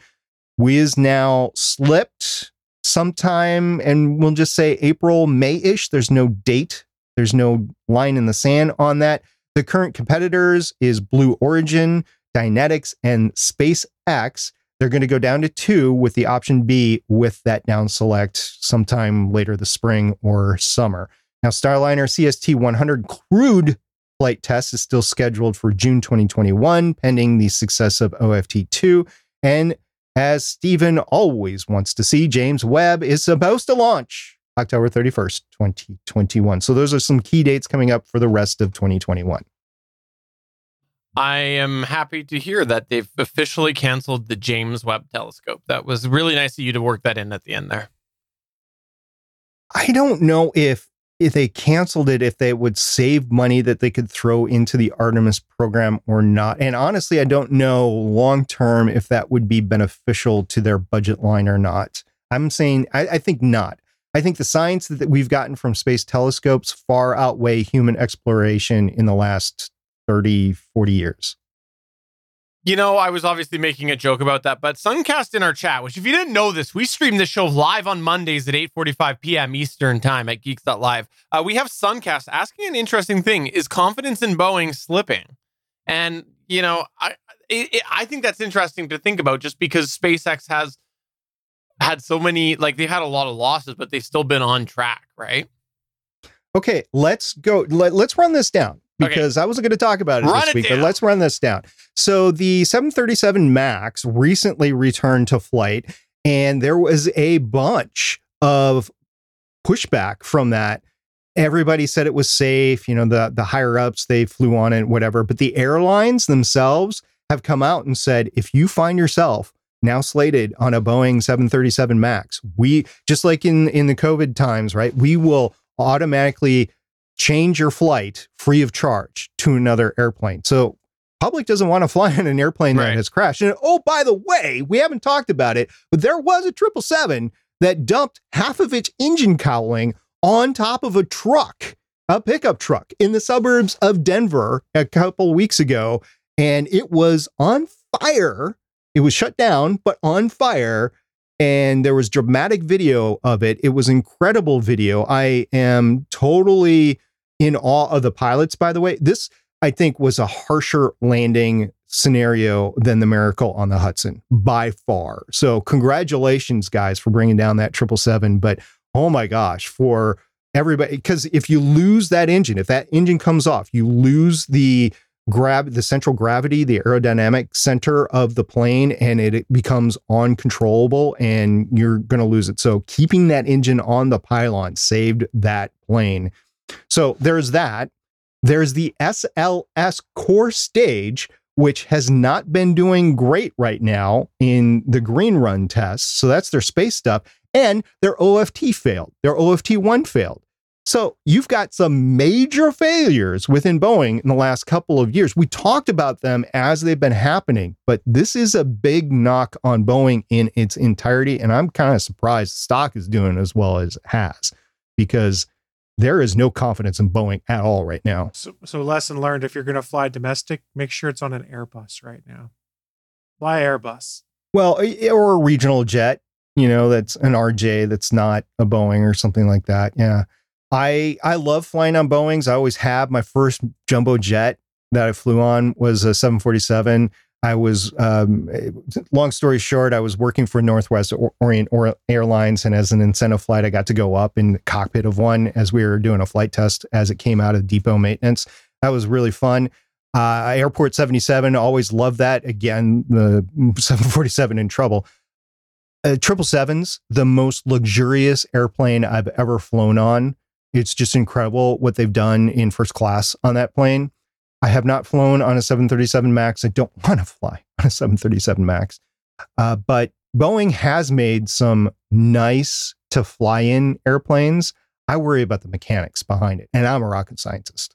we is now slipped sometime, and we'll just say April, May ish. There's no date, there's no line in the sand on that. The current competitors is Blue Origin, Dynetics, and SpaceX. They're going to go down to two with the option B with that down select sometime later this spring or summer. Now, Starliner CST 100 crewed flight test is still scheduled for June 2021, pending the success of OFT 2. And as Stephen always wants to see, James Webb is supposed to launch October 31st, 2021. So those are some key dates coming up for the rest of 2021. I am happy to hear that they've officially canceled the James Webb Telescope. That was really nice of you to work that in at the end there. I don't know if if they canceled it, if they would save money that they could throw into the Artemis program or not. And honestly, I don't know long term if that would be beneficial to their budget line or not. I'm saying I, I think not. I think the science that we've gotten from space telescopes far outweigh human exploration in the last 30, 40 years. You know, I was obviously making a joke about that, but Suncast in our chat, which if you didn't know this, we stream this show live on Mondays at 8:45 p.m. Eastern time at geeks.live. Uh, we have Suncast asking an interesting thing: Is confidence in Boeing slipping? And you know, I it, it, I think that's interesting to think about, just because SpaceX has had so many, like they've had a lot of losses, but they've still been on track, right? Okay, let's go. Let, us run this down because okay. I wasn't going to talk about it run this it week, down. but let's run this down. So the 737 MAX recently returned to flight, and there was a bunch of pushback from that. Everybody said it was safe, you know, the the higher ups they flew on it, whatever. But the airlines themselves have come out and said, if you find yourself now slated on a Boeing 737 MAX, we just like in in the COVID times, right? We will automatically change your flight free of charge to another airplane. So public doesn't want to fly on an airplane right. that has crashed. And oh, by the way, we haven't talked about it, but there was a 777 that dumped half of its engine cowling on top of a truck, a pickup truck in the suburbs of Denver a couple weeks ago. And it was on fire. It was shut down, but on fire and there was dramatic video of it. It was incredible video. I am totally in awe of the pilots, by the way. This, I think, was a harsher landing scenario than the Miracle on the Hudson by far. So, congratulations, guys, for bringing down that 777. But oh my gosh, for everybody, because if you lose that engine, if that engine comes off, you lose the grab the central gravity, the aerodynamic center of the plane, and it, it becomes uncontrollable and you're going to lose it. So keeping that engine on the pylon saved that plane. So there's that. There's the SLS core stage, which has not been doing great right now in the green run tests. So that's their space stuff. And their OFT failed. Their OFT one failed. So you've got some major failures within Boeing in the last couple of years. We talked about them as they've been happening, but this is a big knock on Boeing in its entirety. And I'm kind of surprised the stock is doing as well as it has because there is no confidence in Boeing at all right now. So, so lesson learned: if you're going to fly domestic, make sure it's on an Airbus right now. Fly Airbus. Well, or a regional jet. You know, that's an RJ that's not a Boeing or something like that. Yeah, I I love flying on Boeing's. I always have. My first jumbo jet that I flew on was a 747. I was, um, long story short, I was working for Northwest Orient Airlines, and as an incentive flight, I got to go up in the cockpit of one as we were doing a flight test as it came out of depot maintenance. That was really fun. Uh, Airport 77, always loved that. Again, the 747 in trouble. Uh, triple sevens, the most luxurious airplane I've ever flown on. It's just incredible what they've done in first class on that plane. I have not flown on a 737 MAX. I don't want to fly on a 737 MAX. Uh, but Boeing has made some nice to fly in airplanes. I worry about the mechanics behind it, and I'm a rocket scientist.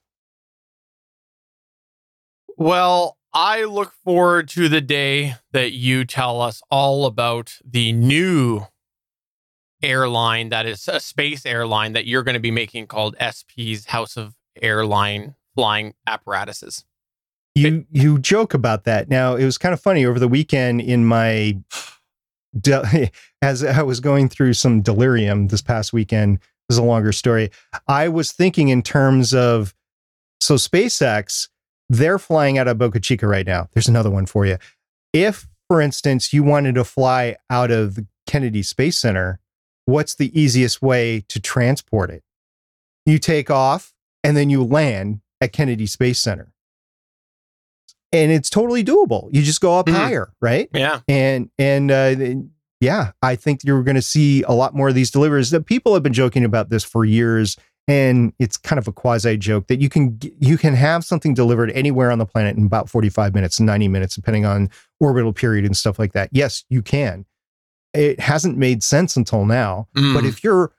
Well, I look forward to the day that you tell us all about the new airline that is a space airline that you're going to be making called SP's House of Airline flying apparatuses. You you joke about that. Now it was kind of funny over the weekend in my de- as I was going through some delirium this past weekend. This is a longer story. I was thinking in terms of so SpaceX, they're flying out of Boca Chica right now. There's another one for you. If, for instance, you wanted to fly out of the Kennedy Space Center, what's the easiest way to transport it? You take off and then you land at Kennedy Space Center. and it's totally doable. You just go up Mhm. higher, right? Yeah. and and uh, yeah, I think you're going to see a lot more of these deliveries. That people have been joking about this for years, and it's kind of a quasi joke that you can you can have something delivered anywhere on the planet in about 45 minutes, 90 minutes, depending on orbital period and stuff like that. Yes, you can. It hasn't made sense until now, but Mm. if you're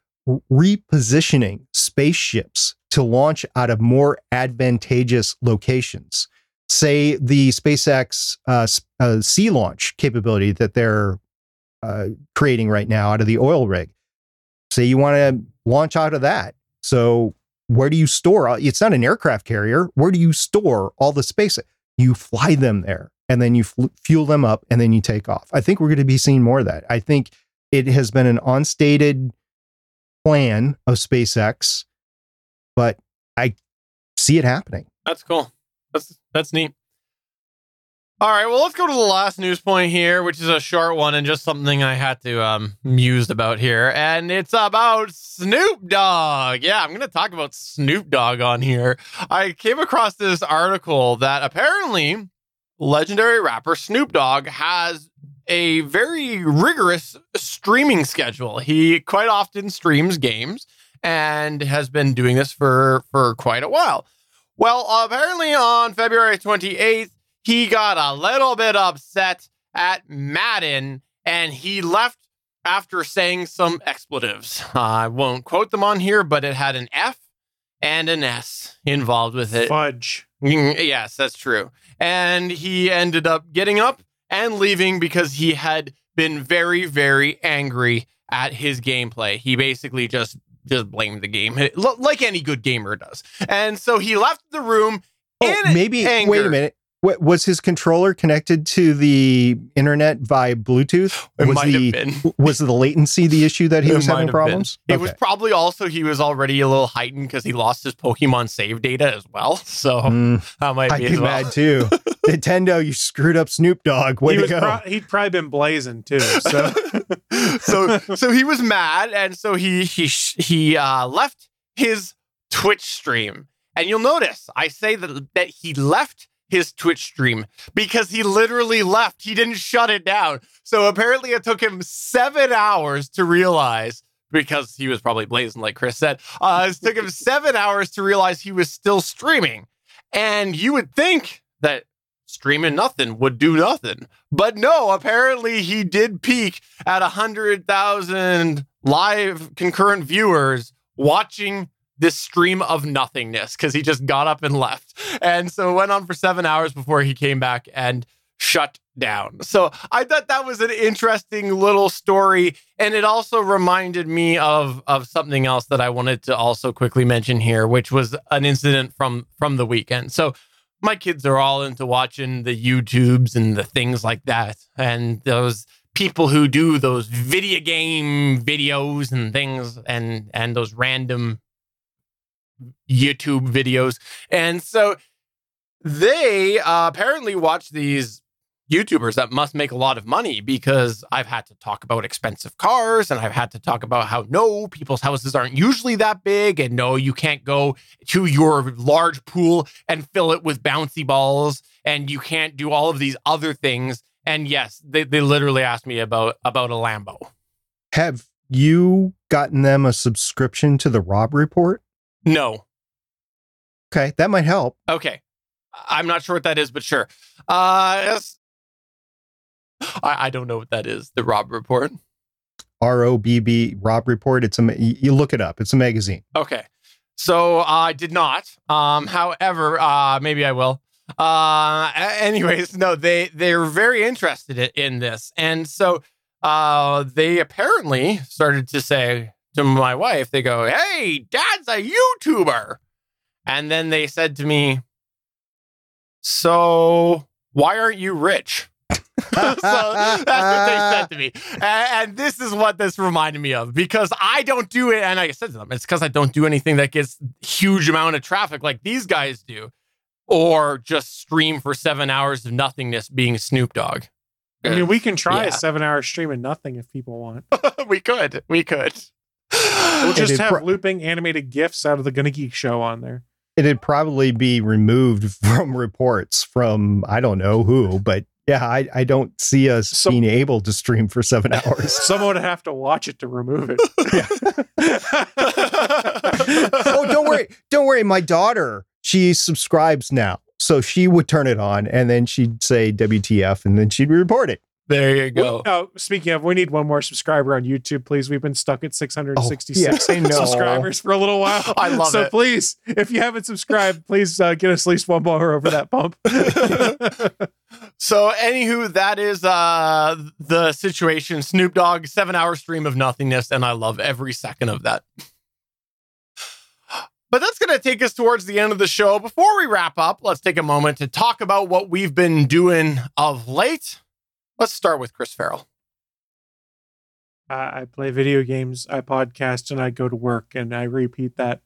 repositioning spaceships to launch out of more advantageous locations, say the SpaceX uh, uh, sea launch capability that they're uh, creating right now out of the oil rig, say you want to launch out of that. So where do you store? It's not an aircraft carrier. Where do you store all the space? You fly them there, and then you fl- fuel them up, and then you take off. I think we're going to be seeing more of that. I think it has been an unstated plan of SpaceX, but I see it happening. That's cool. That's that's neat. All right, well, let's go to the last news point here, which is a short one and just something I had to um muse about here, and it's about Snoop Dogg. Yeah, I'm going to talk about Snoop Dogg on here. I came across this article that apparently legendary rapper Snoop Dogg has a very rigorous streaming schedule. He quite often streams games and has been doing this for for quite a while. Well, apparently on February 28th, he got a little bit upset at Madden and he left after saying some expletives. I won't quote them on here, but it had an F and an S involved with it. Fudge. Mm, Yes, that's true. And he ended up getting up and leaving because he had been very, very angry at his gameplay. He basically just just blame the game, like any good gamer does. And so he left the room. Oh, in maybe anger. wait a minute. What was his controller connected to the internet via Bluetooth? It was might have the been. was the latency the issue that he It was having have problems? It was probably also he was already a little heightened because he lost his Pokemon save data as well. So Mm, that might I'd be be as well. mad too. Nintendo, you screwed up Snoop Dogg. Way he to go. Pro- he'd probably been blazing too. So so so he was mad and so he he he uh left his twitch stream and you'll notice i say that that he left his twitch stream because he literally left he didn't shut it down so apparently it took him seven hours to realize because he was probably blazing like chris said uh it took him seven hours to realize he was still streaming and you would think that streaming nothing would do nothing but no apparently he did peak at 100,000 live concurrent viewers watching this stream of nothingness because he just got up and left. And so it went on for seven hours before he came back and shut down. So I thought that was an interesting little story. And it also reminded me of, of something else that I wanted to also quickly mention here, which was an incident from from the weekend. So my kids are all into watching the YouTubes and the things like that. And those people who do those video game videos and things and and those random YouTube videos. And so they uh, apparently watch these YouTubers that must make a lot of money because I've had to talk about expensive cars and I've had to talk about how no, people's houses aren't usually that big and no, you can't go to your large pool and fill it with bouncy balls and you can't do all of these other things. And yes, they, they literally asked me about about a Lambo. Have you gotten them a subscription to the Robb Report? No. Okay, that might help. Okay. I'm not sure what that is, but sure. Uh. I, I don't know what that is, the Robb report. R O B B Robb Report. It's a you look it up. It's a magazine. Okay. So I did not. Um, however, uh, maybe I will. Uh, anyways, no, they they're very interested in this, and so uh, they apparently started to say to my wife, they go, "Hey, Dad's a YouTuber," and then they said to me, "So why aren't you rich?" so that's what they said to me. And, and this is what this reminded me of because I don't do it. And I said to them, it's because I don't do anything that gets huge amount of traffic like these guys do, or just stream for seven hours of nothingness being Snoop Dogg. I mean, we can try Yeah. a seven-hour stream of nothing if people want. we could. We could. We'll just have pro- looping animated gifs out of the Gonna Geek show on there. it'd probably be removed from reports from I don't know who, but yeah, I, I don't see us So- being able to stream for seven hours. Someone would have to watch it to remove it. oh, don't worry, don't worry. My daughter, she subscribes now, so she would turn it on, and then she'd say WTF, and then she'd report it. there you go. Oh, speaking of, we need one more subscriber on YouTube, please. We've been stuck at 666 yes, I know. subscribers for a little while. I love so it. So please, if you haven't subscribed, please uh, get us at least one more over that bump. So, anywho, that is uh the situation. Snoop Dogg, seven hour stream of nothingness, and I love every second of that. But that's going to take us towards the end of the show. Before we wrap up, let's take a moment to talk about what we've been doing of late. Let's start with Chris Farrell. I play video games, I podcast, and I go to work, and I repeat that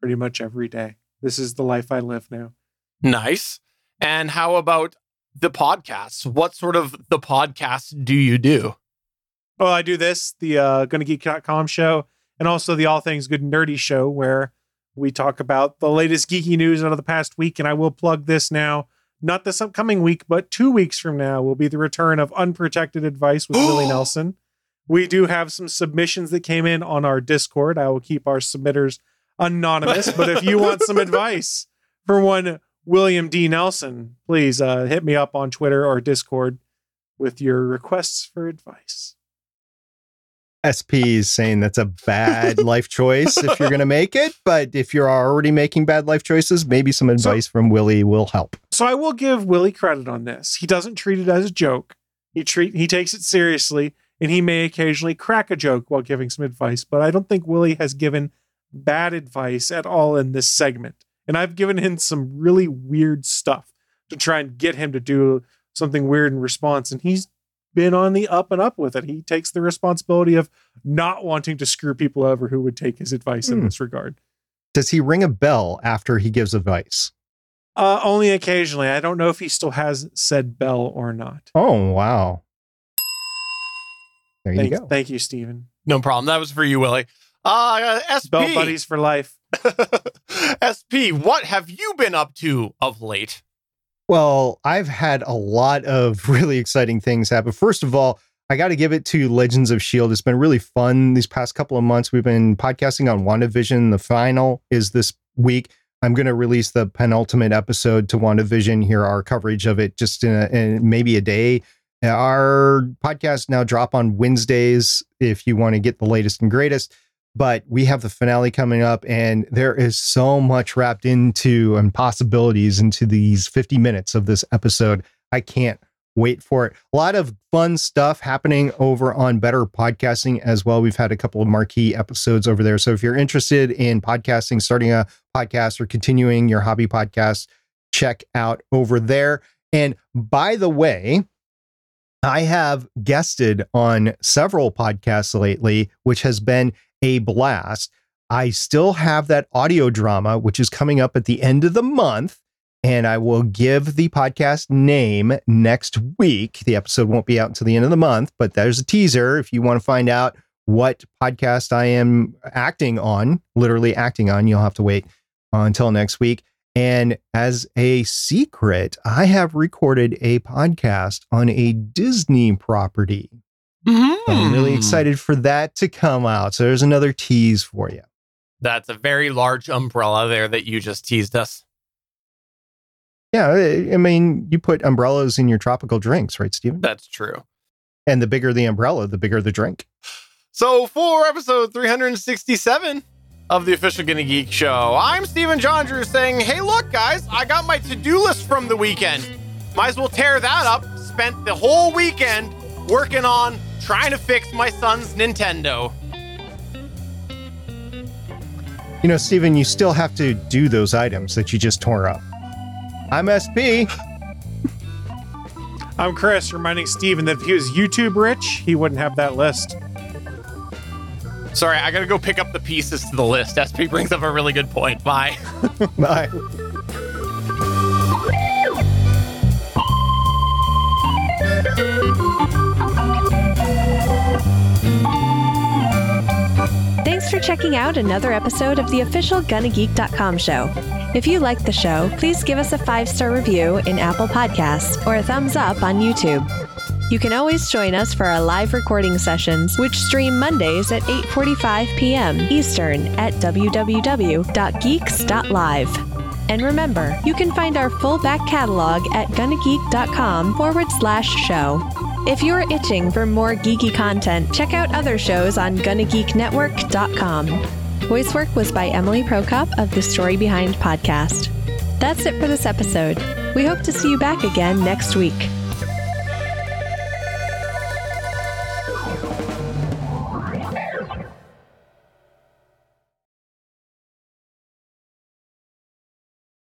pretty much every day. This is the life I live now. Nice. And how about the podcasts? What sort of the podcast do you do? Well, I do this, the uh, GonnaGeek.com show, and also the All Things Good and Nerdy show, where we talk about the latest geeky news out of the past week. And I will plug this now. Not this upcoming week, but two weeks from now will be the return of Unprotected Advice with Willie Nelson. We do have some submissions that came in on our Discord. I will keep our submitters anonymous, but if you want some advice for one William D. Nelson, please uh, hit me up on Twitter or Discord with your requests for advice. SP is saying that's a bad life choice if you're going to make it, but if you're already making bad life choices, maybe some advice from Willie will help. So I will give Willie credit on this. He doesn't treat it as a joke. He treat he takes it seriously, and he may occasionally crack a joke while giving some advice. But I don't think Willie has given bad advice at all in this segment. And I've given him some really weird stuff to try and get him to do something weird in response, and he's been on the up and up with it. He takes the responsibility of not wanting to screw people over who would take his advice in Hmm. this regard. Does he ring a bell after he gives advice? Uh, only occasionally. I don't know if he still has said bell or not. Oh, wow. There you Thank, go. thank you, Stephen. No problem. That was for you, Willie. Uh, SP. Bell buddies for life. SP, what have you been up to of late? Well, I've had a lot of really exciting things happen. First of all, I got to give it to Legends of S.H.I.E.L.D. It's been really fun these past couple of months. We've been podcasting on WandaVision. The final is this week. I'm going to release the penultimate episode to WandaVision here, our coverage of it just in, a, in maybe a day. Our podcast now drop on Wednesdays if you want to get the latest and greatest but we have the finale coming up and there is so much wrapped into and possibilities into these 50 minutes of this episode. I can't wait for it. A lot of fun stuff happening over on better podcasting as well. We've had a couple of marquee episodes over there. So if you're interested in podcasting starting a podcast or continuing your hobby podcast check out over there. And by the way I have guested on several podcasts lately, which has been a blast. I still have that audio drama, which is coming up at the end of the month. And I will give the podcast name next week. The episode won't be out until the end of the month, but there's a teaser if you want to find out what podcast I am acting on, literally acting on. You'll have to wait uh, until next week. And as a secret, I have recorded a podcast on a Disney property. So I'm really Hmm. excited for that to come out. So there's another tease for you. That's a very large umbrella there that you just teased us. Yeah, I mean, you put umbrellas in your tropical drinks, right, Stephen? That's true. And the bigger the umbrella, the bigger the drink. So, for episode 367 of the official Gonna Geek Show, I'm Stephen John Drew saying, Hey, look, guys, I got my to do list from the weekend. Might as well tear that up. Spent the whole weekend working on trying to fix my son's Nintendo. You know, Stephen, you still have to do those items that you just tore up. I'm SP. I'm Chris, reminding Stephen that if he was YouTube rich, he wouldn't have that list. Sorry, I gotta go pick up the pieces to the list. SP brings up a really good point. Bye. Bye. Thanks for checking out another episode of the official GonnaGeek.com show. If you like the show, please give us a five star review in Apple Podcasts or a thumbs up on YouTube. You can always join us for our live recording sessions, which stream Mondays at 8:45 p.m. Eastern at www.geeks.live. And remember, you can find our full back catalog at gonnageek.com forward slash show. If you're itching for more geeky content, check out other shows on gonnageeknetwork.com. Voice work was by Emily Prokop of the Story Behind podcast. That's it for this episode. We hope to see you back again next week.